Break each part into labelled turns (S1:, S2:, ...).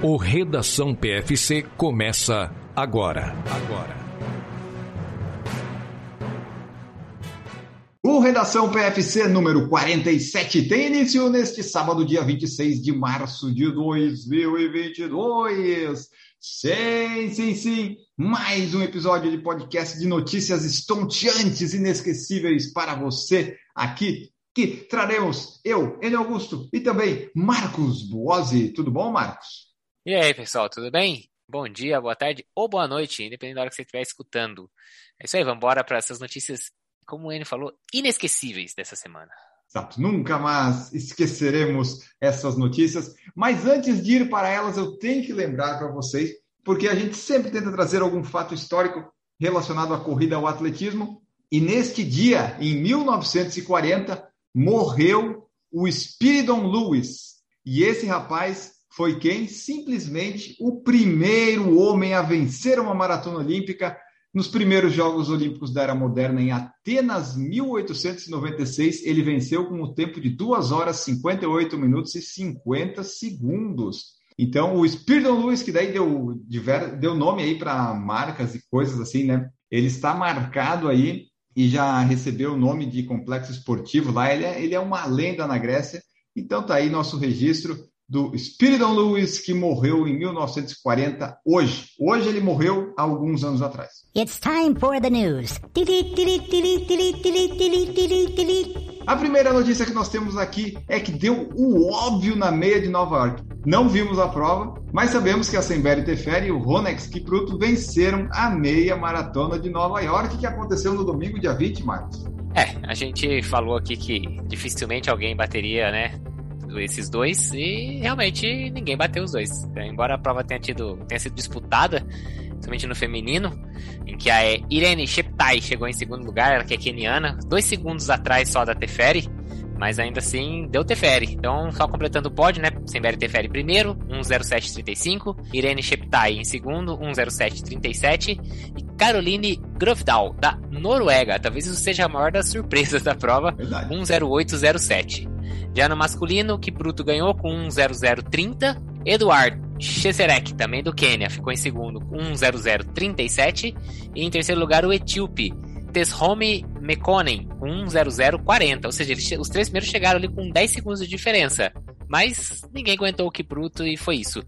S1: O Redação PFC começa agora. Agora.
S2: O Redação PFC número 47 tem início neste sábado, dia 26 de março de 2022. Sim, sim, sim. Mais um episódio de podcast de notícias estonteantes, inesquecíveis para você aqui que traremos eu, Enio Augusto e também Marcos Buozzi. Tudo bom, Marcos?
S3: E aí, pessoal, tudo bem? Bom dia, boa tarde ou boa noite, independente da hora que você estiver escutando. É isso aí, vamos embora para essas notícias, como o Enio falou, inesquecíveis dessa semana.
S2: Exato, nunca mais esqueceremos essas notícias. Mas antes de ir para elas, eu tenho que lembrar para vocês, porque a gente sempre tenta trazer algum fato histórico relacionado à corrida ao atletismo. E neste dia, em 1940, morreu o Spiridon Lewis. E esse rapaz foi quem? Simplesmente o primeiro homem a vencer uma maratona olímpica nos primeiros Jogos Olímpicos da Era Moderna, em Atenas, 1896. Ele venceu com o tempo de 2 horas, 58 minutos e 50 segundos. Então, o Spiridon Lewis, que daí deu, deu nome aí para marcas e coisas assim, né? Ele está marcado aí e já recebeu o nome de complexo esportivo lá. Ele é, ele é uma lenda na Grécia. Então, tá aí nosso registro do Spiridon Lewis, que morreu em 1940, hoje. Hoje ele morreu há alguns anos atrás. It's time for the news. A primeira notícia que nós temos aqui é que deu o óbvio na meia de Nova York. Não vimos a prova, mas sabemos que a Semberi Teferi e o Ronex Kipruto venceram a meia maratona de Nova York, que aconteceu no domingo, dia 20 de março.
S3: É, a gente falou aqui que dificilmente alguém bateria, né, esses dois e realmente ninguém bateu os dois. Embora a prova tenha, tido, tenha sido disputada, somente no feminino, em que a Irene Sheptai chegou em segundo lugar, ela que é keniana, dois segundos atrás só da Teferi, mas ainda assim deu Teferi. Então, só completando o pódio, né? Semberi Teferi primeiro, 1,0735. Irene Sheptai em segundo, 1,0737. E Caroline Grovdal, da Noruega. Talvez isso seja a maior das surpresas da prova, 1,0807. Já no masculino, Kipruto ganhou com 1,0030. Eduard Cheserek, também do Quênia, ficou em segundo com 1,0037. E em terceiro lugar, o etíope Teshome Mekonen com 1,0040. Ou seja, eles, os três primeiros chegaram ali com 10 segundos de diferença. Mas ninguém aguentou o Kipruto e foi isso.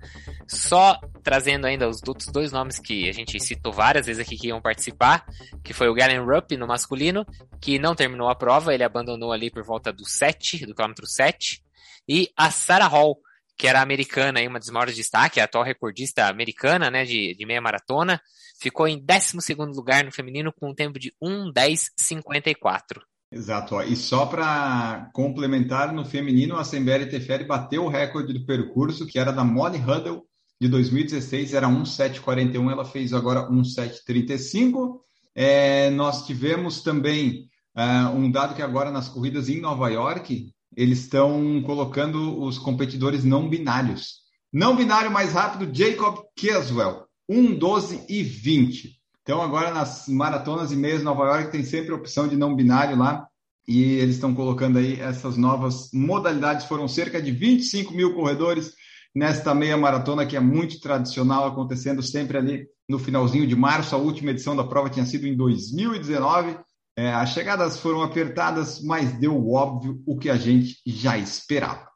S3: Só trazendo ainda os outros dois nomes que a gente citou várias vezes aqui que iam participar, que foi o Galen Rupp no masculino, que não terminou a prova, ele abandonou ali por volta do 7, do quilômetro 7, e a Sarah Hall, que era americana, aí, uma das maiores destaques, a atual recordista americana, né, de, de meia maratona, ficou em 12 lugar no feminino com um tempo de 1:10:54.
S2: Exato. Ó. E só para complementar, no feminino, a Semberi Teferi bateu o recorde do percurso, que era da Molly Huddle, de 2016, era 1,741, ela fez agora 1,735. É, nós tivemos também uh, um dado que agora nas corridas em Nova York, eles estão colocando os competidores não binários. Não binário mais rápido, Jacob Caswell, 1,12 e 20. Então, agora nas maratonas e meias Nova York tem sempre a opção de não binário lá. E eles estão colocando aí essas novas modalidades. Foram cerca de 25 mil corredores nesta meia maratona, que é muito tradicional, acontecendo sempre ali no finalzinho de março. A última edição da prova tinha sido em 2019. É, as chegadas foram apertadas, mas deu óbvio o que a gente já esperava.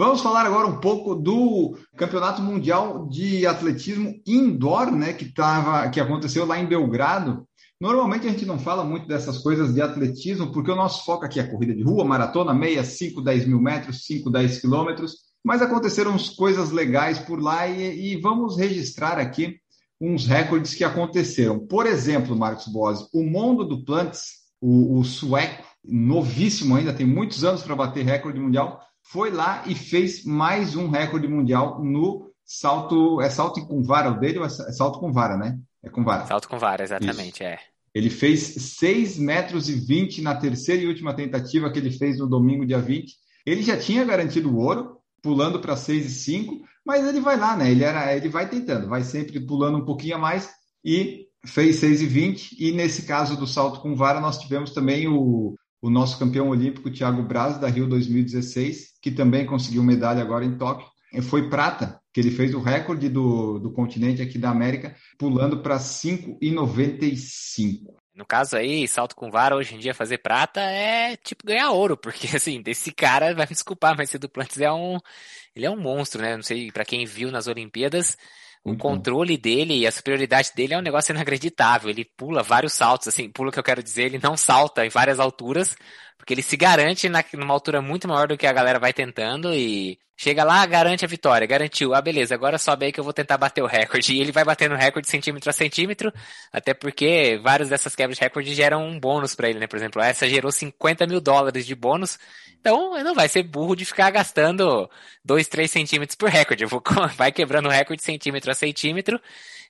S2: Vamos falar agora um pouco do Campeonato Mundial de Atletismo Indoor, né, que, tava, que aconteceu lá em Belgrado. Normalmente a gente não fala muito dessas coisas de atletismo, porque o nosso foco aqui é corrida de rua, maratona, meia, 5, 10 mil metros, 5, 10 quilômetros. Mas aconteceram coisas legais por lá e, e, vamos registrar aqui uns recordes que aconteceram. Por exemplo, Marcos Bose, o Mundo do Plantes, o, o sueco, novíssimo ainda, tem muitos anos para bater recorde mundial, foi lá e fez mais um recorde mundial no salto. É salto com vara o dele ou é, é salto com vara, né? É com vara.
S3: Salto com vara, exatamente, Isso. é.
S2: Ele fez 6 metros e 20 na terceira e última tentativa que ele fez no domingo, dia 20. Ele já tinha garantido o ouro, pulando para 6 e 5, mas ele vai lá, né? Ele, era, ele vai tentando, vai sempre pulando um pouquinho a mais e fez 6 e 20. E nesse caso do salto com vara, nós tivemos também o, o nosso campeão olímpico Thiago Braz, da Rio 2016, que também conseguiu medalha agora em Tóquio. Foi prata, que ele fez o recorde do, do continente aqui da América, pulando para 5,95.
S3: No caso aí, salto com vara, hoje em dia fazer prata é tipo ganhar ouro, porque assim, desse cara, vai me desculpar, mas esse Duplantis é um, ele é um monstro, né? Não sei, para quem viu nas Olimpíadas, o controle dele e a superioridade dele é um negócio inacreditável. Ele pula vários saltos, assim, pula que eu quero dizer, ele não salta em várias alturas, porque ele se garante na, numa altura muito maior do que a galera vai tentando e chega lá, garante a vitória, garantiu. Ah, beleza, agora sobe aí que eu vou tentar bater o recorde. E ele vai batendo recorde centímetro a centímetro, até porque várias dessas quebras de recorde geram um bônus para ele, né? Por exemplo, essa gerou 50 mil dólares de bônus, então não vai ser burro de ficar gastando 2, 3 centímetros por recorde. Vou, vai quebrando o recorde centímetro a centímetro.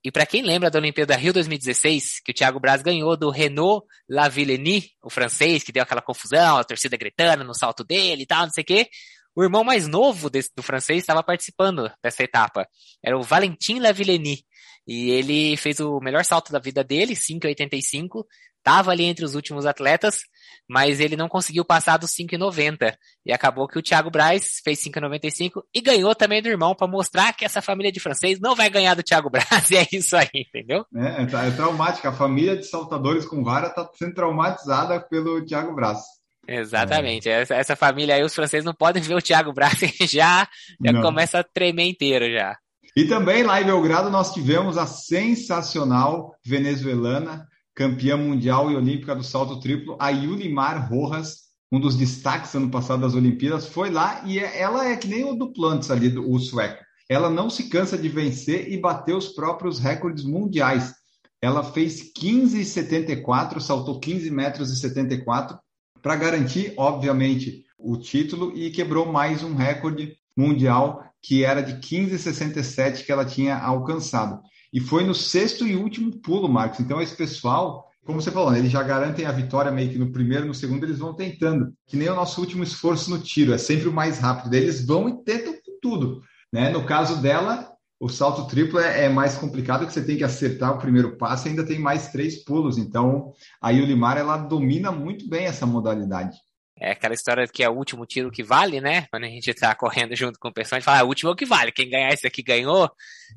S3: E para quem lembra da Olimpíada Rio 2016, que o Thiago Braz ganhou do Renault Lavillenie, o francês, que deu aquela confusão, a torcida gritando no salto dele e tal, não sei o quê. O irmão mais novo desse, do francês estava participando dessa etapa. Era o Valentin Lavillenie. E ele fez o melhor salto da vida dele, 5,85. Tava ali entre os últimos atletas, mas ele não conseguiu passar dos 5,90. E acabou que o Thiago Braz fez 5,95 e ganhou também do irmão para mostrar que essa família de francês não vai ganhar do Thiago Braz. E é isso aí, entendeu?
S2: É, é, é traumática. A família de saltadores com vara está sendo traumatizada pelo Thiago Braz.
S3: Exatamente. É. Essa, essa, família aí, os franceses não podem ver o Thiago Braz já, já começa a tremer inteiro já.
S2: E também lá em Belgrado nós tivemos a sensacional venezuelana campeã mundial e olímpica do salto triplo, a Yulimar Rojas, um dos destaques ano passado das Olimpíadas, foi lá e é, ela é que nem o Duplantis ali, o sueco. Ela não se cansa de vencer e bater os próprios recordes mundiais. Ela fez 15,74, saltou 15 metros e 74 para garantir, obviamente, o título e quebrou mais um recorde mundial que era de 15,67 que ela tinha alcançado. E foi no sexto e último pulo, Marcos. Então, esse pessoal, como você falou, né, eles já garantem a vitória meio que no primeiro, no segundo, eles vão tentando. Que nem o nosso último esforço no tiro, é sempre o mais rápido. Eles vão e tentam tudo. Né? No caso dela, o salto triplo é, é, mais complicado, que você tem que acertar o primeiro passo e ainda tem mais três pulos. Então, a Yulimar, ela domina muito bem essa modalidade.
S3: É aquela história que é o último tiro que vale, né? Quando a gente tá correndo junto com o pessoal, a gente fala, ah, o último é o que vale. Quem ganhar esse aqui ganhou.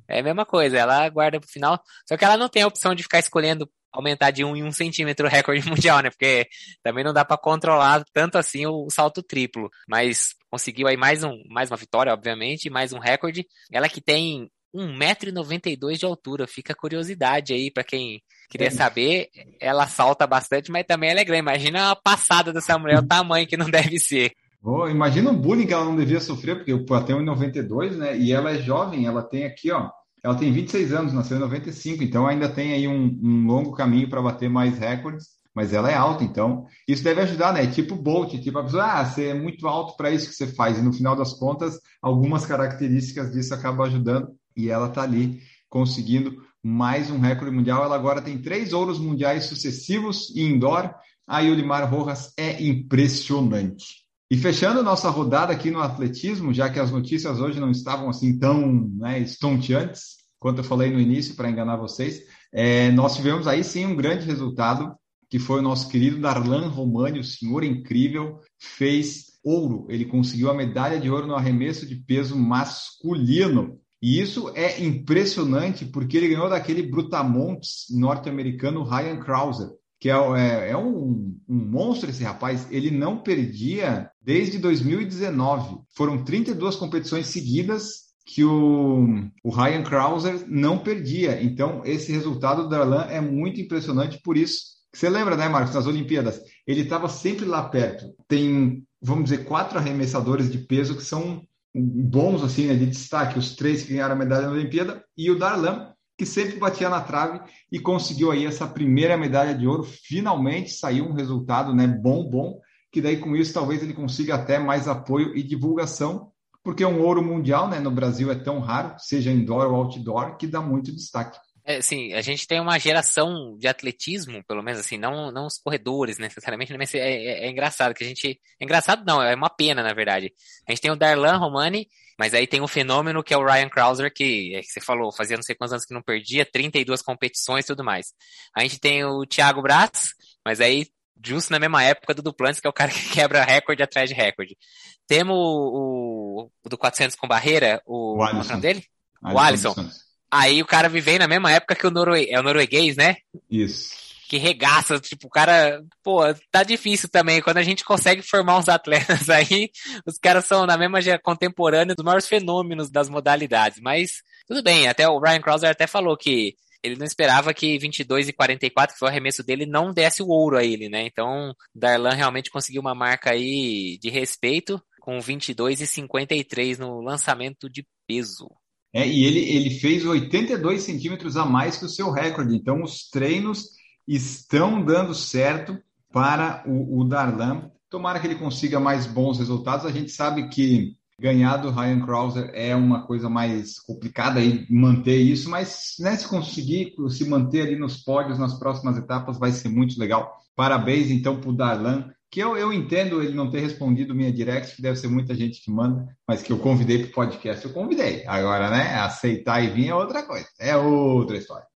S3: É a mesma coisa, ela guarda pro final. Só que ela não tem a opção de ficar escolhendo aumentar de um em um centímetro o recorde mundial, né? Porque também não dá para controlar tanto assim o salto triplo. Mas conseguiu aí mais, um, mais uma vitória, obviamente, mais um recorde. Ela que tem 1,92m de altura. Fica a curiosidade aí para quem Queria saber, ela salta bastante, mas também ela é grande. Imagina a passada dessa mulher, o tamanho que não deve ser.
S2: Oh, imagina o bullying que ela não devia sofrer, porque ela tem 1,92, né? E ela é jovem, ela tem aqui, ó. Ela tem 26 anos, nasceu em 95, então ainda tem aí um, um longo caminho para bater mais recordes, mas ela é alta, então isso deve ajudar, né? Tipo Bolt, tipo a pessoa, ah, você é muito alto para isso que você faz, e no final das contas, algumas características disso acabam ajudando, e ela tá ali conseguindo mais um recorde mundial. Ela agora tem três ouros mundiais sucessivos e indoor. A Yulimar Rojas é impressionante. E fechando nossa rodada aqui no atletismo, já que as notícias hoje não estavam assim tão né, estonteantes, quanto eu falei no início, para enganar vocês, é, nós tivemos aí sim um grande resultado, que foi o nosso querido Darlan Romani, o senhor incrível, fez ouro. Ele conseguiu a medalha de ouro no arremesso de peso masculino. E isso é impressionante porque ele ganhou daquele brutamontes norte-americano Ryan Krauser, que é, é, é um, um, monstro esse rapaz. Ele não perdia desde 2019. Foram 32 competições seguidas que o, o Ryan Krauser não perdia. Então, esse resultado do Darlan é muito impressionante por isso. Você lembra, né, Marcos, nas Olimpíadas? Ele estava sempre lá perto. Tem, vamos dizer, quatro arremessadores de peso que são bons assim, né, de destaque, os três que ganharam a medalha na Olimpíada e o Darlan, que sempre batia na trave e conseguiu aí essa primeira medalha de ouro. Finalmente saiu um resultado, né, bom, bom, que daí com isso talvez ele consiga até mais apoio e divulgação, porque um ouro mundial, né, no Brasil é tão raro, seja indoor ou outdoor, que dá muito destaque.
S3: É, sim, a gente tem uma geração de atletismo, pelo menos assim, não, não os corredores necessariamente, mas é, é, é, engraçado que a gente. É engraçado não, é uma pena, na verdade. A gente tem o Darlan Romani, mas aí tem um fenômeno que é o Ryan Krauser, que, é que você falou, fazia não sei quantos anos que não perdia, 32 competições e tudo mais. A gente tem o Thiago Braz, mas aí justo na mesma época do Duplantis, que é o cara que quebra recorde atrás de recorde. Temos o, o do 400 com barreira, o,
S2: o Alisson.
S3: o dele? o Alisson. Aí o cara vivem na mesma época que o norue... é o norueguês, né?
S2: Isso.
S3: Que regaça, tipo, o cara, pô, tá difícil também. Quando a gente consegue formar uns atletas aí, os caras são na mesma contemporânea dos maiores fenômenos das modalidades. Mas tudo bem, até o Ryan Krauser até falou que ele não esperava que 22 e 44, que foi o arremesso dele, não desse o ouro a ele, né? Então, Darlan realmente conseguiu uma marca aí de respeito com 22 e 53 no lançamento de peso.
S2: É, e ele, ele fez 82 centímetros a mais que o seu recorde. Então, os treinos estão dando certo para o, o Darlan. Tomara que ele consiga mais bons resultados. A gente sabe que ganhar do Ryan Krauser é uma coisa mais complicada aí manter isso, mas né, se conseguir se manter ali nos pódios nas próximas etapas vai ser muito legal. Parabéns então para o Darlan, que eu, eu entendo ele não ter respondido minha direct, que deve ser muita gente que manda, mas que eu convidei para o podcast, eu convidei. Agora, né, aceitar e vir é outra coisa, é outra história.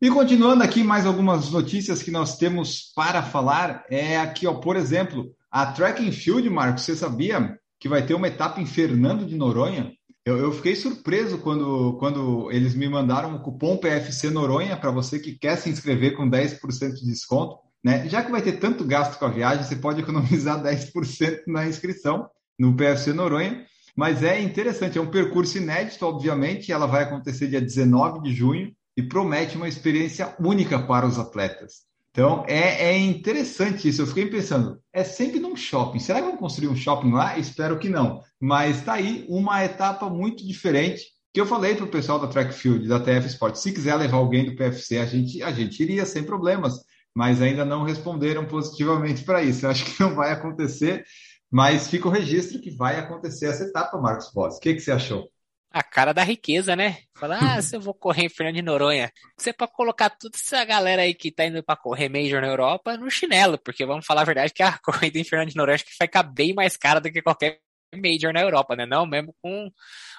S2: E continuando aqui, mais algumas notícias que nós temos para falar. É aqui, ó, por exemplo, a Track and Field, Marcos, você sabia que vai ter uma etapa em Fernando de Noronha? Eu, eu fiquei surpreso quando, quando eles me mandaram o cupom PFC Noronha para você que quer se inscrever com 10% de desconto. Né? Já que vai ter tanto gasto com a viagem, você pode economizar 10% na inscrição no PFC Noronha. Mas é interessante, é um percurso inédito, obviamente. Ela vai acontecer dia 19 de junho e promete uma experiência única para os atletas. Então é, é, interessante isso. Eu fiquei pensando, é sempre num shopping. Será que vão construir um shopping lá? Espero que não. Mas está aí uma etapa muito diferente que eu falei para o pessoal da Track Field, da TF Sport. Se quiser levar alguém do PFC, a gente, a gente iria sem problemas. Mas ainda não responderam positivamente para isso. Eu acho que não vai acontecer. Mas fica o registro que vai acontecer essa etapa, Marcos Boss. O que, que você achou?
S3: a cara da riqueza, né? Falar, ah, se eu vou correr em Fernando de Noronha, você pode colocar toda essa galera aí que tá indo para correr Major na Europa no chinelo, porque vamos falar a verdade que a corrida em Fernando de Noronha acho que vai ficar bem mais cara do que qualquer Major na Europa, né? Não, mesmo com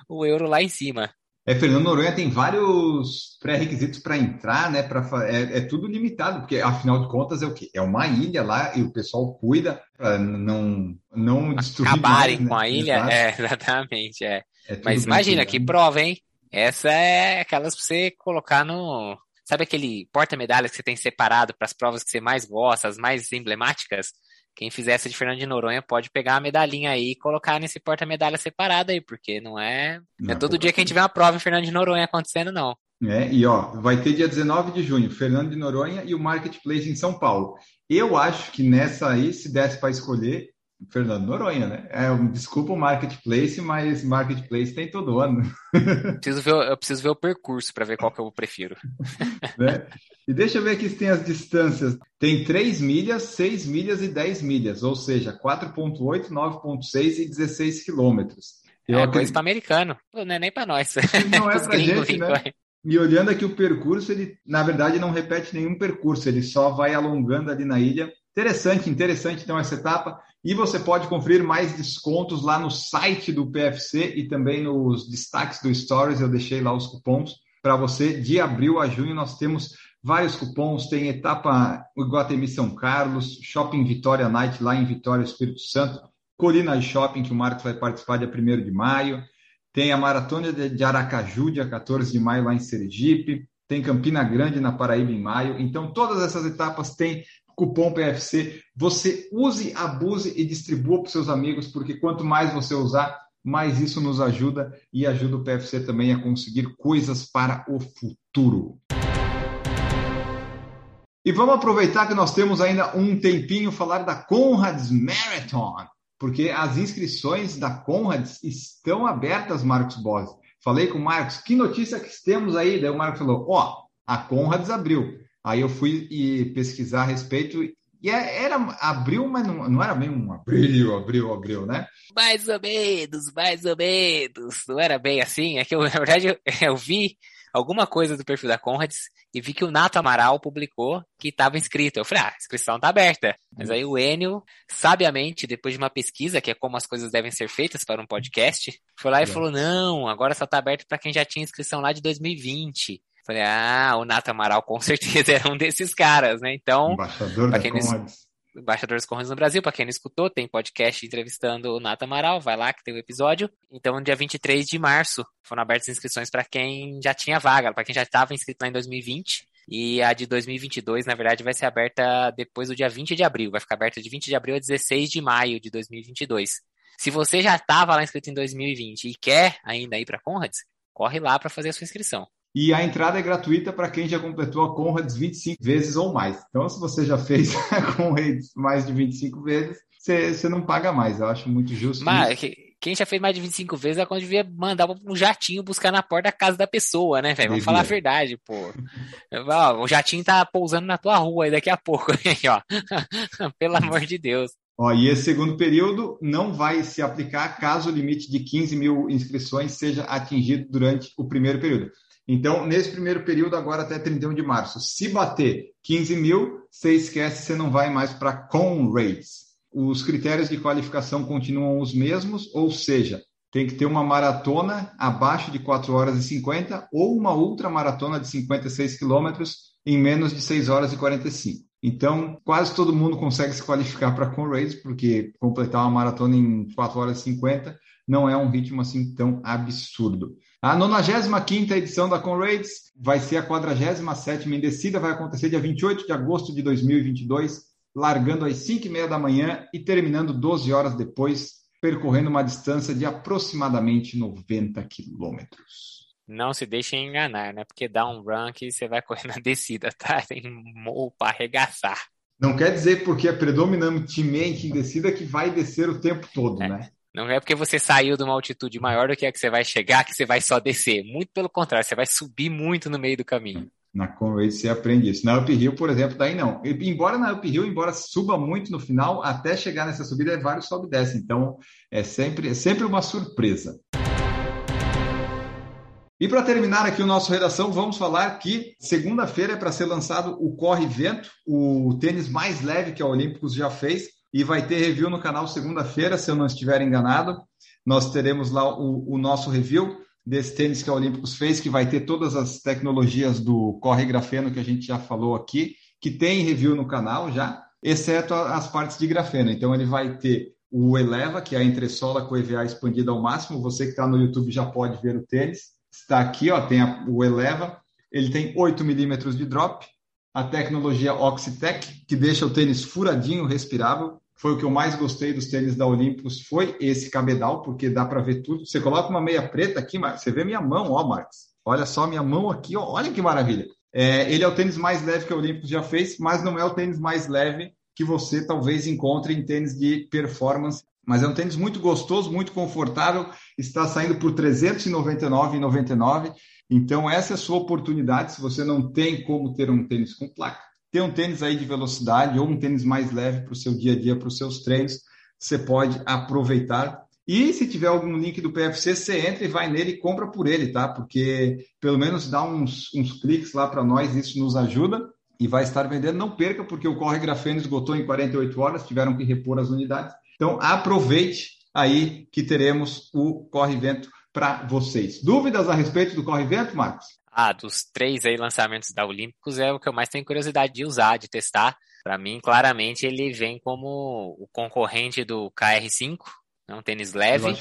S3: o euro lá em cima.
S2: É, Fernando Noronha tem vários pré-requisitos para entrar, né? Pra, é, é, tudo limitado, porque afinal de contas é o quê? É uma ilha lá e o pessoal cuida para não, não destruir.
S3: Acabarem
S2: mais,
S3: com
S2: né?
S3: a ilha? Exato. É, exatamente, é. É Mas imagina, que prova, hein? Essa é aquelas pra você colocar no. Sabe aquele porta-medalhas que você tem separado para as provas que você mais gosta, as mais emblemáticas? Quem fizer essa de Fernando de Noronha pode pegar a medalhinha aí e colocar nesse porta-medalha separado aí, porque não é. Não, é todo dia que a gente vê uma prova em Fernando de Noronha acontecendo, não.
S2: É, e ó, vai ter dia 19 de junho, Fernando de Noronha e o Marketplace em São Paulo. Eu acho que nessa aí, se desse para escolher, Fernando Noronha, né? É, desculpa o marketplace, mas marketplace tem todo ano.
S3: Preciso ver, eu preciso ver o percurso para ver qual que eu prefiro.
S2: né? E deixa eu ver aqui se tem as distâncias. Tem 3 milhas, 6 milhas e 10 milhas, ou seja, 4.8, 9.6 e 16 quilômetros.
S3: É acredito... coisa para americano, não é nem para nós.
S2: Não é para gente, né? E olhando aqui o percurso, ele na verdade não repete nenhum percurso, ele só vai alongando ali na ilha. Interessante, interessante então essa etapa. E você pode conferir mais descontos lá no site do PFC e também nos destaques do Stories. Eu deixei lá os cupons para você. De abril a junho nós temos vários cupons. Tem etapa Iguatemi São Carlos, Shopping Vitória Night lá em Vitória, Espírito Santo, Colina Shopping, que o Marcos vai participar dia 1 de maio. Tem a Maratona de Aracaju, dia 14 de maio, lá em Sergipe. Tem Campina Grande, na Paraíba, em maio. Então, todas essas etapas têm cupom PFC. Você use, abuse e distribua para seus amigos, porque quanto mais você usar, mais isso nos ajuda e ajuda o PFC também a conseguir coisas para o futuro. E vamos aproveitar que nós temos ainda um tempinho falar da Conrads Marathon, porque as inscrições da Conrads estão abertas, Marcos Bose. Falei com o Marcos, que notícia que temos aí? Daí o Marcos falou, ó, oh, a Conrads abriu. Aí eu fui e pesquisar a respeito e é, era abril, mas não, não era bem um abril, abril, abril, né?
S3: Mais ou menos, mais ou menos. Não era bem assim. É que eu, na verdade, eu, eu vi alguma coisa do perfil da Conrads e vi que o Nato Amaral publicou que estava inscrito. Eu falei, ah, a inscrição está aberta. Mas aí o Enio, sabiamente, depois de uma pesquisa, que é como as coisas devem ser feitas para um podcast, foi lá e falou, não, agora só está aberto para quem já tinha inscrição lá de 2020. Falei, ah, o Nata Amaral com certeza era um desses caras, né? Então,
S2: Embaixador da Conrads.
S3: Embaixador dos Correios no Brasil, para quem não escutou, tem podcast entrevistando o Nata Amaral, vai lá que tem o um episódio. Então, no dia 23 de março, foram abertas inscrições para quem já tinha vaga, para quem já estava inscrito lá em 2020. E a de 2022, na verdade, vai ser aberta depois do dia 20 de abril. Vai ficar aberta de 20 de abril a 16 de maio de 2022. Se você já estava lá inscrito em 2020 e quer ainda ir para Conrads, corre lá para fazer a sua inscrição.
S2: E a entrada é gratuita para quem já completou a Conrads 25 vezes ou mais. Então, se você já fez a Conrads mais de 25 vezes, você não paga mais. Eu acho muito justo.
S3: Mas isso. quem já fez mais de 25 vezes, a Conrads devia mandar um jatinho buscar na porta da casa da pessoa, né, velho? Vamos falar a verdade, pô. o jatinho tá pousando na tua rua aí daqui a pouco, hein, ó. Pelo amor de Deus.
S2: Ó, e esse segundo período não vai se aplicar caso o limite de 15 mil inscrições seja atingido durante o primeiro período. Então, nesse primeiro período, agora até 31 de março, se bater 15 mil, você esquece, você não vai mais para Conrads. Os critérios de qualificação continuam os mesmos, ou seja, tem que ter uma maratona abaixo de 4 horas e 50 ou uma ultramaratona de 56 quilômetros em menos de 6 horas e 45. Então, quase todo mundo consegue se qualificar para Conrads, porque completar uma maratona em 4 horas e 50 não é um ritmo assim tão absurdo. A 95 edição da Conrads vai ser a 47 em descida, vai acontecer dia 28 de agosto de 2022, largando às 5 e meia da manhã e terminando 12 horas depois, percorrendo uma distância de aproximadamente 90 quilômetros.
S3: Não se deixem enganar, né? Porque dá um run que você vai correr na descida, tá? Tem morro para arregaçar.
S2: Não quer dizer porque é predominantemente em descida que vai descer o tempo todo, é. né?
S3: Não é porque você saiu de uma altitude maior do que a que você vai chegar que você vai só descer. Muito pelo contrário, você vai subir muito no meio do caminho.
S2: Na Conway você aprende isso. Na Up Hill, por exemplo, daí não. Embora na Up Hill, embora suba muito no final, até chegar nessa subida é vários sobe e desce. Então é sempre, é sempre uma surpresa. E para terminar aqui o nosso redação, vamos falar que segunda-feira é para ser lançado o Corre Vento, o tênis mais leve que a Olímpicos já fez e vai ter review no canal segunda-feira, se eu não estiver enganado. Nós teremos lá o, o, nosso review desse tênis que a Olímpicos fez, que vai ter todas as tecnologias do Corre Grafeno que a gente já falou aqui, que tem review no canal já, exceto as partes de grafeno. Então ele vai ter o Eleva, que é a entressola com EVA expandida ao máximo. Você que está no YouTube já pode ver o tênis. Está aqui, ó, tem a, o Eleva. Ele tem 8 milímetros de drop, a tecnologia Oxitec, que deixa o tênis furadinho, respirável foi o que eu mais gostei dos tênis da Olympus, foi esse cabedal, porque dá para ver tudo. Você coloca uma meia preta aqui, você vê minha mão, ó, Marcos. Olha só minha mão aqui, ó, olha que maravilha. É, ele é o tênis mais leve que a Olympus já fez, mas não é o tênis mais leve que você talvez encontre em tênis de performance. Mas é um tênis muito gostoso, muito confortável, está saindo por R$ 399,99. Então, essa é a sua oportunidade. Se você não tem como ter um tênis com placa, ter um tênis aí de velocidade ou um tênis mais leve para o seu dia a dia, para os seus treinos, você pode aproveitar. E se tiver algum link do PFC, você entra e vai nele e compra por ele, tá? Porque pelo menos dá uns, uns cliques lá para nós, isso nos ajuda e vai estar vendendo. Não perca, porque o Corre Grafeno esgotou em 48 horas, tiveram que repor as unidades. Então aproveite aí que teremos o Corre Vento para vocês. Dúvidas a respeito do Corre Vento, Marcos?
S3: Ah, dos três aí lançamentos da Olímpicos é o que eu mais tenho curiosidade de usar, de testar. Para mim, claramente, ele vem como o concorrente do KR5, né, um tênis leve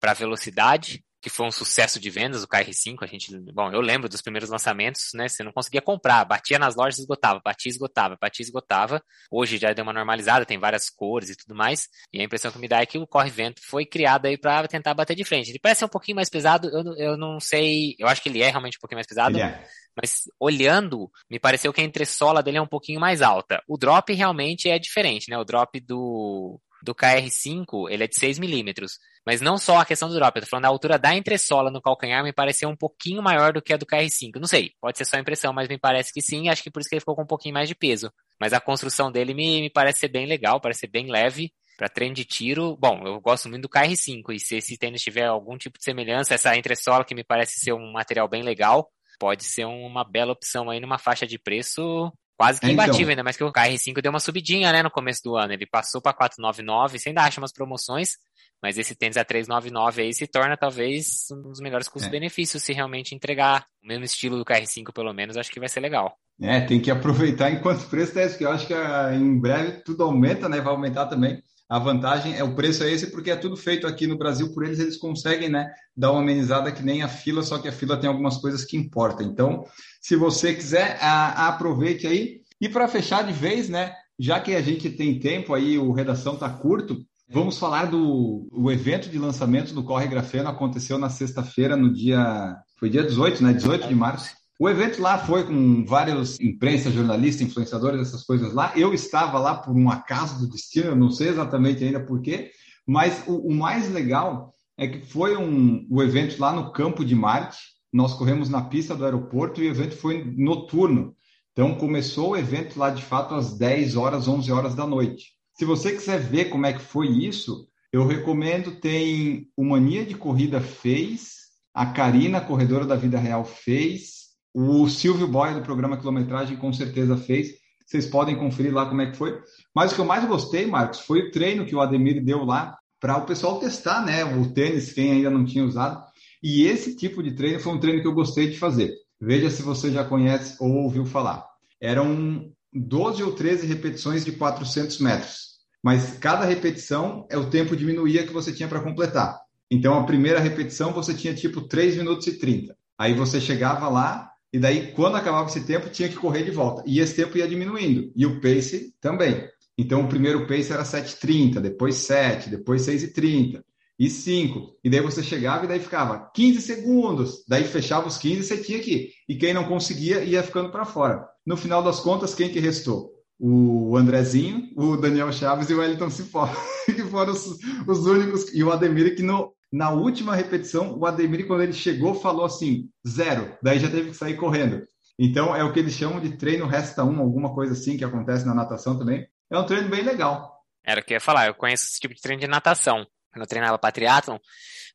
S3: para velocidade que foi um sucesso de vendas, o KR5, a gente, bom, eu lembro dos primeiros lançamentos, né, você não conseguia comprar, batia nas lojas e esgotava, batia esgotava, batia esgotava, hoje já deu uma normalizada, tem várias cores e tudo mais, e a impressão que me dá é que o Corre Vento foi criado aí para tentar bater de frente, ele parece ser um pouquinho mais pesado, eu, eu não sei, eu acho que ele é realmente um pouquinho mais pesado, é. mas olhando, me pareceu que a entressola dele é um pouquinho mais alta, o drop realmente é diferente, né, o drop do do KR5, ele é de 6 milímetros. Mas não só a questão do drop, eu tô falando da altura da entressola no calcanhar me pareceu um pouquinho maior do que a do KR5. Não sei, pode ser só impressão, mas me parece que sim, acho que por isso que ele ficou com um pouquinho mais de peso. Mas a construção dele me, me parece ser bem legal, parece ser bem leve. Para treino de tiro, bom, eu gosto muito do KR5, e se esse tênis tiver algum tipo de semelhança, essa entressola que me parece ser um material bem legal, pode ser uma bela opção aí numa faixa de preço Quase que é, imbatível, então. ainda mais que o KR5 deu uma subidinha, né, no começo do ano. Ele passou para 499, você ainda acha umas promoções, mas esse tênis a 399 aí se torna talvez um dos melhores custos-benefícios é. se realmente entregar o mesmo estilo do KR5, pelo menos, acho que vai ser legal.
S2: É, tem que aproveitar enquanto o preço é esse, porque eu acho que ah, em breve tudo aumenta, né? Vai aumentar também. A vantagem é o preço é esse porque é tudo feito aqui no Brasil por eles, eles conseguem, né, dar uma amenizada que nem a fila, só que a fila tem algumas coisas que importam. Então, se você quiser, a, aproveite aí. E para fechar de vez, né, já que a gente tem tempo aí, o redação tá curto, Vamos falar do o evento de lançamento do Corre Grafeno aconteceu na sexta-feira, no dia. Foi dia 18, né? 18 de março. O evento lá foi com vários imprensa, jornalistas, influenciadores, essas coisas lá. Eu estava lá por um acaso do destino, eu não sei exatamente ainda porquê, mas o, o mais legal é que foi um, o evento lá no Campo de Marte. Nós corremos na pista do aeroporto e o evento foi noturno. Então começou o evento lá de fato às 10 horas, 11 horas da noite. Se você quiser ver como é que foi isso, eu recomendo, tem o Mania de Corrida fez, a Karina, corredora da vida real, fez, o Silvio Boy do programa Quilometragem com certeza fez. Vocês podem conferir lá como é que foi. Mas o que eu mais gostei, Marcos, foi o treino que o Ademir deu lá para o pessoal testar, né? O tênis, quem ainda não tinha usado. E esse tipo de treino foi um treino que eu gostei de fazer. Veja se você já conhece ou ouviu falar. Eram 12 ou 13 repetições de 400 metros. Mas cada repetição é o tempo diminuía que você tinha para completar. Então, a primeira repetição você tinha tipo 3 minutos e 30. Aí você chegava lá, e daí, quando acabava esse tempo, tinha que correr de volta. E esse tempo ia diminuindo. E o pace também. Então, o primeiro pace era 7,30, depois 7, depois 6,30 e 5. E daí você chegava e daí ficava 15 segundos. Daí fechava os 15 e você tinha que ir. E quem não conseguia ia ficando para fora. No final das contas, quem que restou? O Andrezinho, o Daniel Chaves e o Wellington Cipó, que foram os, os, únicos. E o Ademir, que no, na última repetição, o Ademir, quando ele chegou, falou assim: zero. Daí já teve que sair correndo. Então, é o que eles chamam de treino resta um, alguma coisa assim que acontece na natação também. É um treino bem legal.
S3: Era o que eu ia falar, eu conheço esse tipo de treino de natação. Quando eu treinava para triatlon,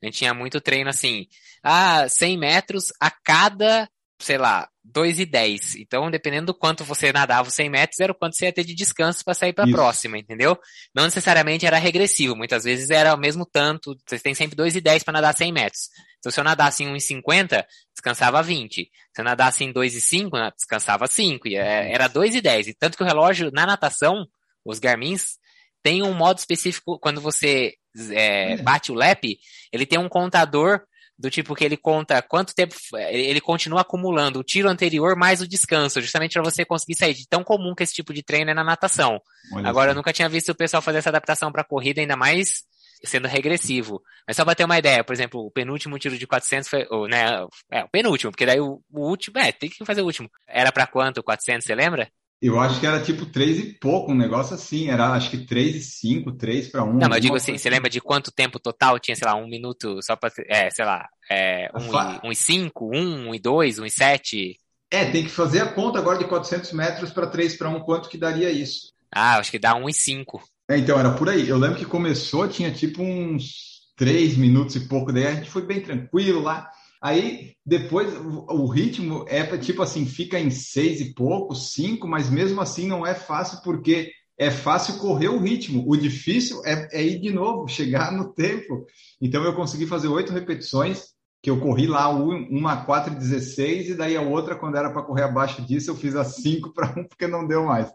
S3: a gente tinha muito treino assim, ah, 100 metros a cada sei lá, 2 e 10. Então, dependendo do quanto você nadava os 100 metros, era o quanto você ia ter de descanso para sair para a próxima, entendeu? Não necessariamente era regressivo, muitas vezes era o mesmo tanto, você tem sempre 2 e 10 para nadar 100 metros. Então, se eu nadasse em 1,50, descansava 20. Se eu nadasse em 2,5, descansava 5. E é, era 2 e 10. E tanto que o relógio, na natação, os Garmins, tem um modo específico, quando você é, bate o lap, ele tem um contador do tipo que ele conta quanto tempo ele continua acumulando o tiro anterior mais o descanso, justamente para você conseguir sair. De tão comum que esse tipo de treino é na natação. Olha Agora, assim. eu nunca tinha visto o pessoal fazer essa adaptação para corrida, ainda mais sendo regressivo. Mas só para ter uma ideia, por exemplo, o penúltimo tiro de 400 foi, ou, né, é, o penúltimo, porque daí o, o último, é, tem que fazer o último. Era para quanto? 400, você lembra?
S2: Eu acho que era tipo 3 e pouco, um negócio assim. Era acho que 3 e 5, 3 para 1.
S3: Não, mas eu digo assim, você assim. lembra de quanto tempo total tinha, sei lá, um minuto só para. É, sei lá, é, 1 e 5, 1 e 2, 1 e 7?
S2: É, tem que fazer a conta agora de 400 metros para 3 para 1, quanto que daria isso?
S3: Ah, acho que dá 1 e 5.
S2: É, então era por aí. Eu lembro que começou, tinha tipo uns 3 minutos e pouco, daí a gente foi bem tranquilo lá. Aí depois o ritmo é tipo assim, fica em seis e pouco, cinco, mas mesmo assim não é fácil porque é fácil correr o ritmo. O difícil é, é ir de novo, chegar no tempo. Então eu consegui fazer oito repetições, que eu corri lá uma a 4,16 e daí a outra, quando era para correr abaixo disso, eu fiz a 5 para 1 porque não deu mais.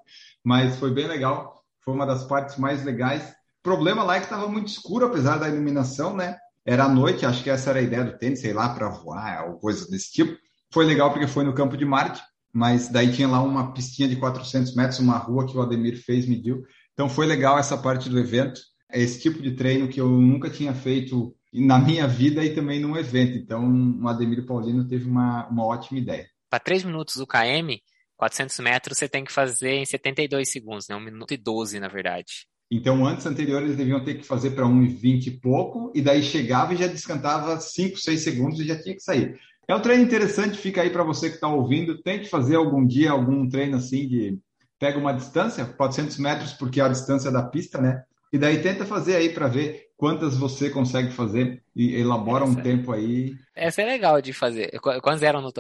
S2: Mas foi bem legal, foi uma das partes mais legais. O problema lá é que estava muito escuro, apesar da iluminação, né? Era à noite, acho que essa era a ideia do tênis, sei lá, para voar ou coisas desse tipo. Foi legal porque foi no campo de Marte, mas daí tinha lá uma pistinha de 400 metros, uma rua que o Ademir fez, mediu. Então foi legal essa parte do evento. É esse tipo de treino que eu nunca tinha feito na minha vida e também num evento. Então o Ademir Paulino teve uma, uma ótima ideia.
S3: Para 3 minutos do KM, 400 metros você tem que fazer em 72 segundos, né? 1 minuto e 12, na verdade.
S2: Então, antes anterior, eles deviam ter que fazer para 1,20 e pouco, e daí chegava e já descantava 5, 6 segundos e já tinha que sair. É um treino interessante, fica aí para você que está ouvindo. Tente fazer algum dia algum treino assim de pega uma distância, 400 metros, porque é a distância da pista, né? E daí tenta fazer aí para ver quantas você consegue fazer e elabora essa, um tempo aí.
S3: Essa é legal de fazer. Quantos eram no.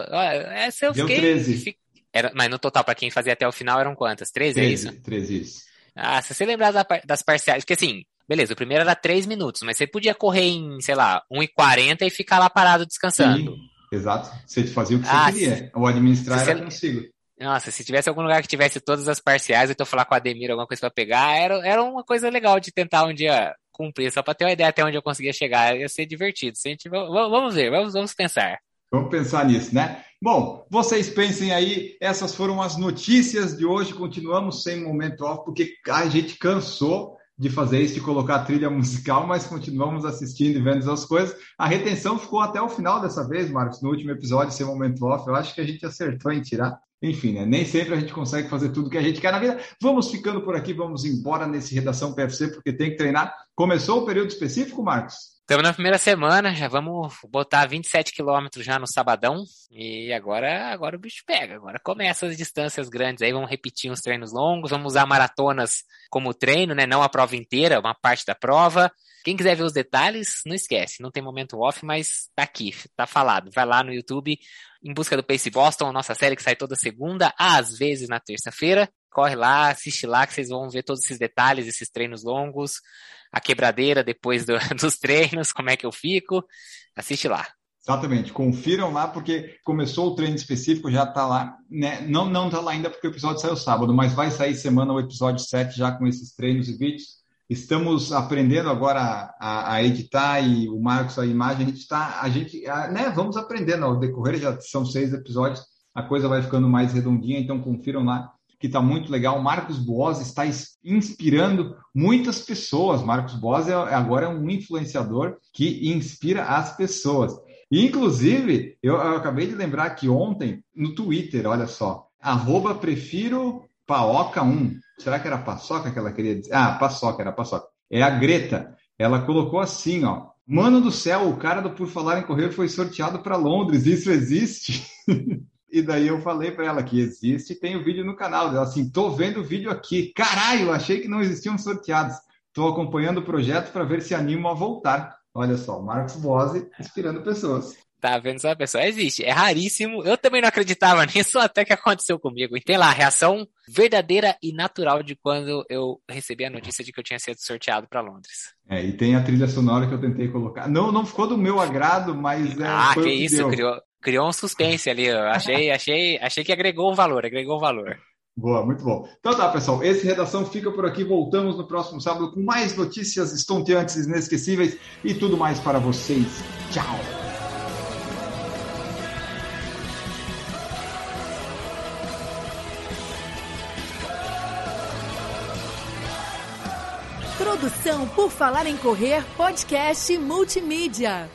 S3: Essa eu
S2: Deu
S3: fiquei,
S2: 13.
S3: Era, mas no total, para quem fazia até o final, eram quantas? 13, 13 é isso?
S2: 13, isso.
S3: Ah, se você lembrar da, das parciais, porque assim, beleza, o primeiro era 3 minutos, mas você podia correr em, sei lá, 1,40 e ficar lá parado descansando. Sim,
S2: exato. Você fazia o que ah, você queria. Se, o administrar era você, consigo.
S3: Nossa, se tivesse algum lugar que tivesse todas as parciais, eu tô falar com a Ademir alguma coisa para pegar, era, era uma coisa legal de tentar um dia cumprir, só para ter uma ideia até onde eu conseguia chegar, ia ser divertido. Se a gente, vamos ver, vamos, vamos pensar.
S2: Vamos pensar nisso, né? Bom, vocês pensem aí, essas foram as notícias de hoje. Continuamos sem momento off, porque a gente cansou de fazer isso, de colocar trilha musical, mas continuamos assistindo e vendo as coisas. A retenção ficou até o final dessa vez, Marcos, no último episódio, sem momento off. Eu acho que a gente acertou em tirar. Enfim, né? nem sempre a gente consegue fazer tudo que a gente quer na vida. Vamos ficando por aqui, vamos embora nesse Redação PFC, porque tem que treinar. Começou o período específico, Marcos?
S3: Estamos na primeira semana, já vamos botar 27 quilômetros já no sabadão. E agora, agora o bicho pega. Agora começa as distâncias grandes. Aí vamos repetir uns treinos longos, vamos usar maratonas como treino, né? Não a prova inteira, uma parte da prova. Quem quiser ver os detalhes, não esquece. Não tem momento off, mas tá aqui, tá falado. Vai lá no YouTube, em busca do Pace Boston, nossa série que sai toda segunda, às vezes na terça-feira. Corre lá, assiste lá, que vocês vão ver todos esses detalhes, esses treinos longos a quebradeira depois do, dos treinos, como é que eu fico. Assiste lá.
S2: Exatamente, confiram lá porque começou o treino específico, já está lá, né? Não não está lá ainda porque o episódio saiu sábado, mas vai sair semana o episódio 7 já com esses treinos e vídeos. Estamos aprendendo agora a, a editar e o Marcos a imagem, a gente está, a gente, a, né, vamos aprendendo ao decorrer, já são seis episódios, a coisa vai ficando mais redondinha, então confiram lá que está muito legal. Marcos Boas está inspirando muitas pessoas. Marcos Boas é, agora é um influenciador que inspira as pessoas. inclusive, eu, eu, acabei de lembrar que ontem, no Twitter, olha só, arroba prefiro paoca1. Será que era paçoca que ela queria dizer? Ah, paçoca, era paçoca. É a Greta. Ela colocou assim, ó. Mano do céu, o cara do Por Falar em Correr foi sorteado para Londres. Isso existe? E daí eu falei para ela que existe, tem o vídeo no canal. Ela assim, tô vendo o vídeo aqui. Caralho, achei que não existiam sorteados. Estou acompanhando o projeto para ver se animo a voltar. Olha só, Marcos Bose inspirando pessoas.
S3: Tá vendo só, pessoal? Existe. É raríssimo. Eu também não acreditava nisso até que aconteceu comigo. E tem lá a reação verdadeira e natural de quando eu recebi a notícia de que eu tinha sido sorteado para Londres.
S2: É, e tem a trilha sonora que eu tentei colocar. Não, não ficou do meu agrado, mas é,
S3: Ah, que, que isso, deu. criou, criou um suspense ali. Eu achei, achei, achei que agregou um valor, agregou um valor.
S2: Boa, muito bom. Então tá, pessoal, esse Redação fica por aqui. Voltamos no próximo sábado com mais notícias estonteantes, inesquecíveis e tudo mais para vocês. Tchau!
S4: Produção por Falar em Correr, podcast multimídia.